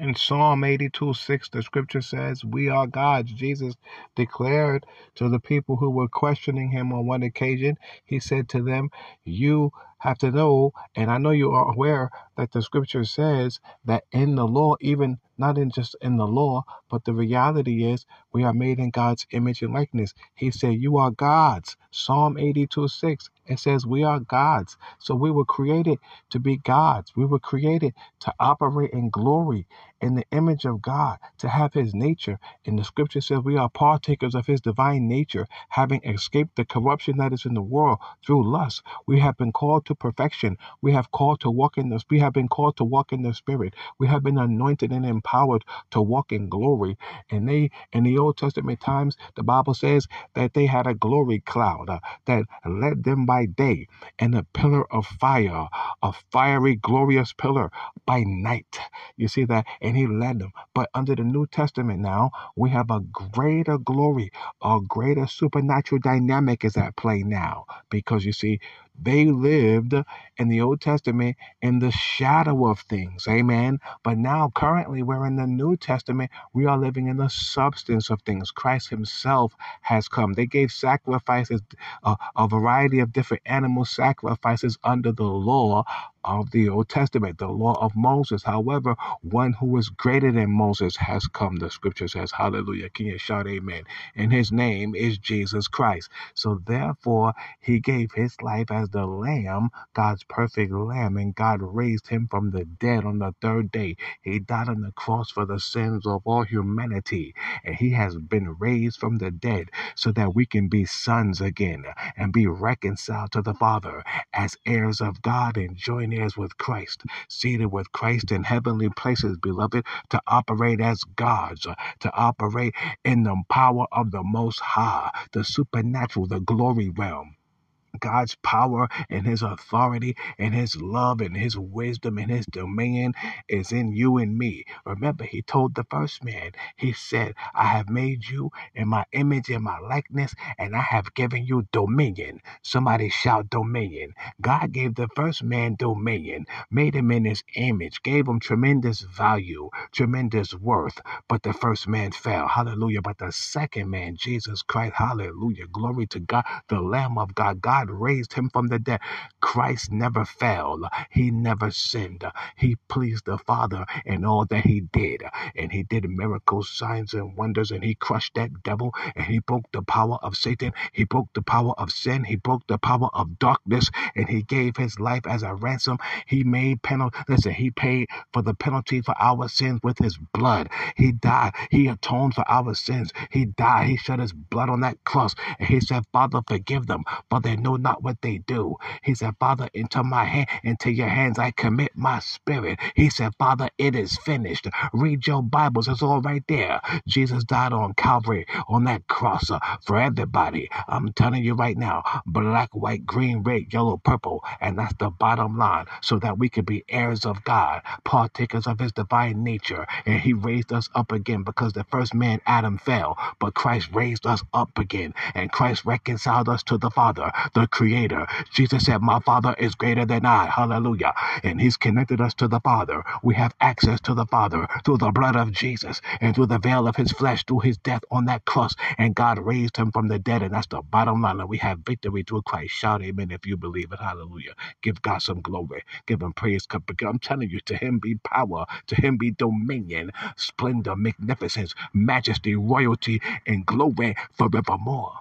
In Psalm 82 6, the scripture says, We are gods. Jesus declared to the people who were questioning him on one occasion, He said to them, You have to know, and I know you are aware that the scripture says that in the law, even not in just in the law, but the reality is we are made in God's image and likeness. He said, You are gods. Psalm 82 6. It says we are gods. So we were created to be gods. We were created to operate in glory in the image of God, to have his nature. And the scripture says we are partakers of his divine nature, having escaped the corruption that is in the world through lust. We have been called to perfection. We have called to walk in the we have been called to walk in the spirit. We have been anointed and empowered to walk in glory. And they in the Old Testament times, the Bible says that they had a glory cloud uh, that led them by day and a pillar of fire, a fiery, glorious pillar by night. You see that? And he led them. But under the New Testament now, we have a greater glory, a greater supernatural dynamic is at play now. Because you see, they lived in the Old Testament in the shadow of things. Amen. But now, currently, we're in the New Testament. We are living in the substance of things. Christ Himself has come. They gave sacrifices, uh, a variety of different animal sacrifices under the law of the Old Testament, the law of Moses. However, one who is greater than Moses has come. The scripture says, Hallelujah. Can you shout amen? And his name is Jesus Christ. So therefore, he gave his life as the Lamb, God's perfect Lamb, and God raised him from the dead on the third day. He died on the cross for the sins of all humanity, and he has been raised from the dead so that we can be sons again and be reconciled to the Father as heirs of God and joint heirs with Christ, seated with Christ in heavenly places, beloved, to operate as gods, to operate in the power of the Most High, the supernatural, the glory realm. God's power and his authority and his love and his wisdom and his dominion is in you and me. Remember, he told the first man, he said, I have made you in my image and my likeness, and I have given you dominion. Somebody shout dominion. God gave the first man dominion, made him in his image, gave him tremendous value, tremendous worth. But the first man fell. Hallelujah. But the second man, Jesus Christ, hallelujah. Glory to God, the Lamb of God. God God raised him from the dead. Christ never failed. He never sinned. He pleased the Father in all that he did. And he did miracles, signs, and wonders. And he crushed that devil. And he broke the power of Satan. He broke the power of sin. He broke the power of darkness. And he gave his life as a ransom. He made penalty. Listen, he paid for the penalty for our sins with his blood. He died. He atoned for our sins. He died. He shed his blood on that cross. And he said, Father, forgive them, for they know know not what they do. He said, Father, into my hand, into your hands I commit my spirit. He said, Father, it is finished. Read your Bibles. It's all right there. Jesus died on Calvary on that cross uh, for everybody. I'm telling you right now, black, white, green, red, yellow, purple. And that's the bottom line so that we could be heirs of God, partakers of his divine nature. And he raised us up again because the first man, Adam, fell, but Christ raised us up again. And Christ reconciled us to the Father. The the Creator. Jesus said, My Father is greater than I. Hallelujah. And He's connected us to the Father. We have access to the Father through the blood of Jesus and through the veil of His flesh, through His death on that cross. And God raised Him from the dead. And that's the bottom line. We have victory through Christ. Shout amen if you believe it. Hallelujah. Give God some glory. Give Him praise. I'm telling you, to Him be power, to Him be dominion, splendor, magnificence, majesty, royalty, and glory forevermore.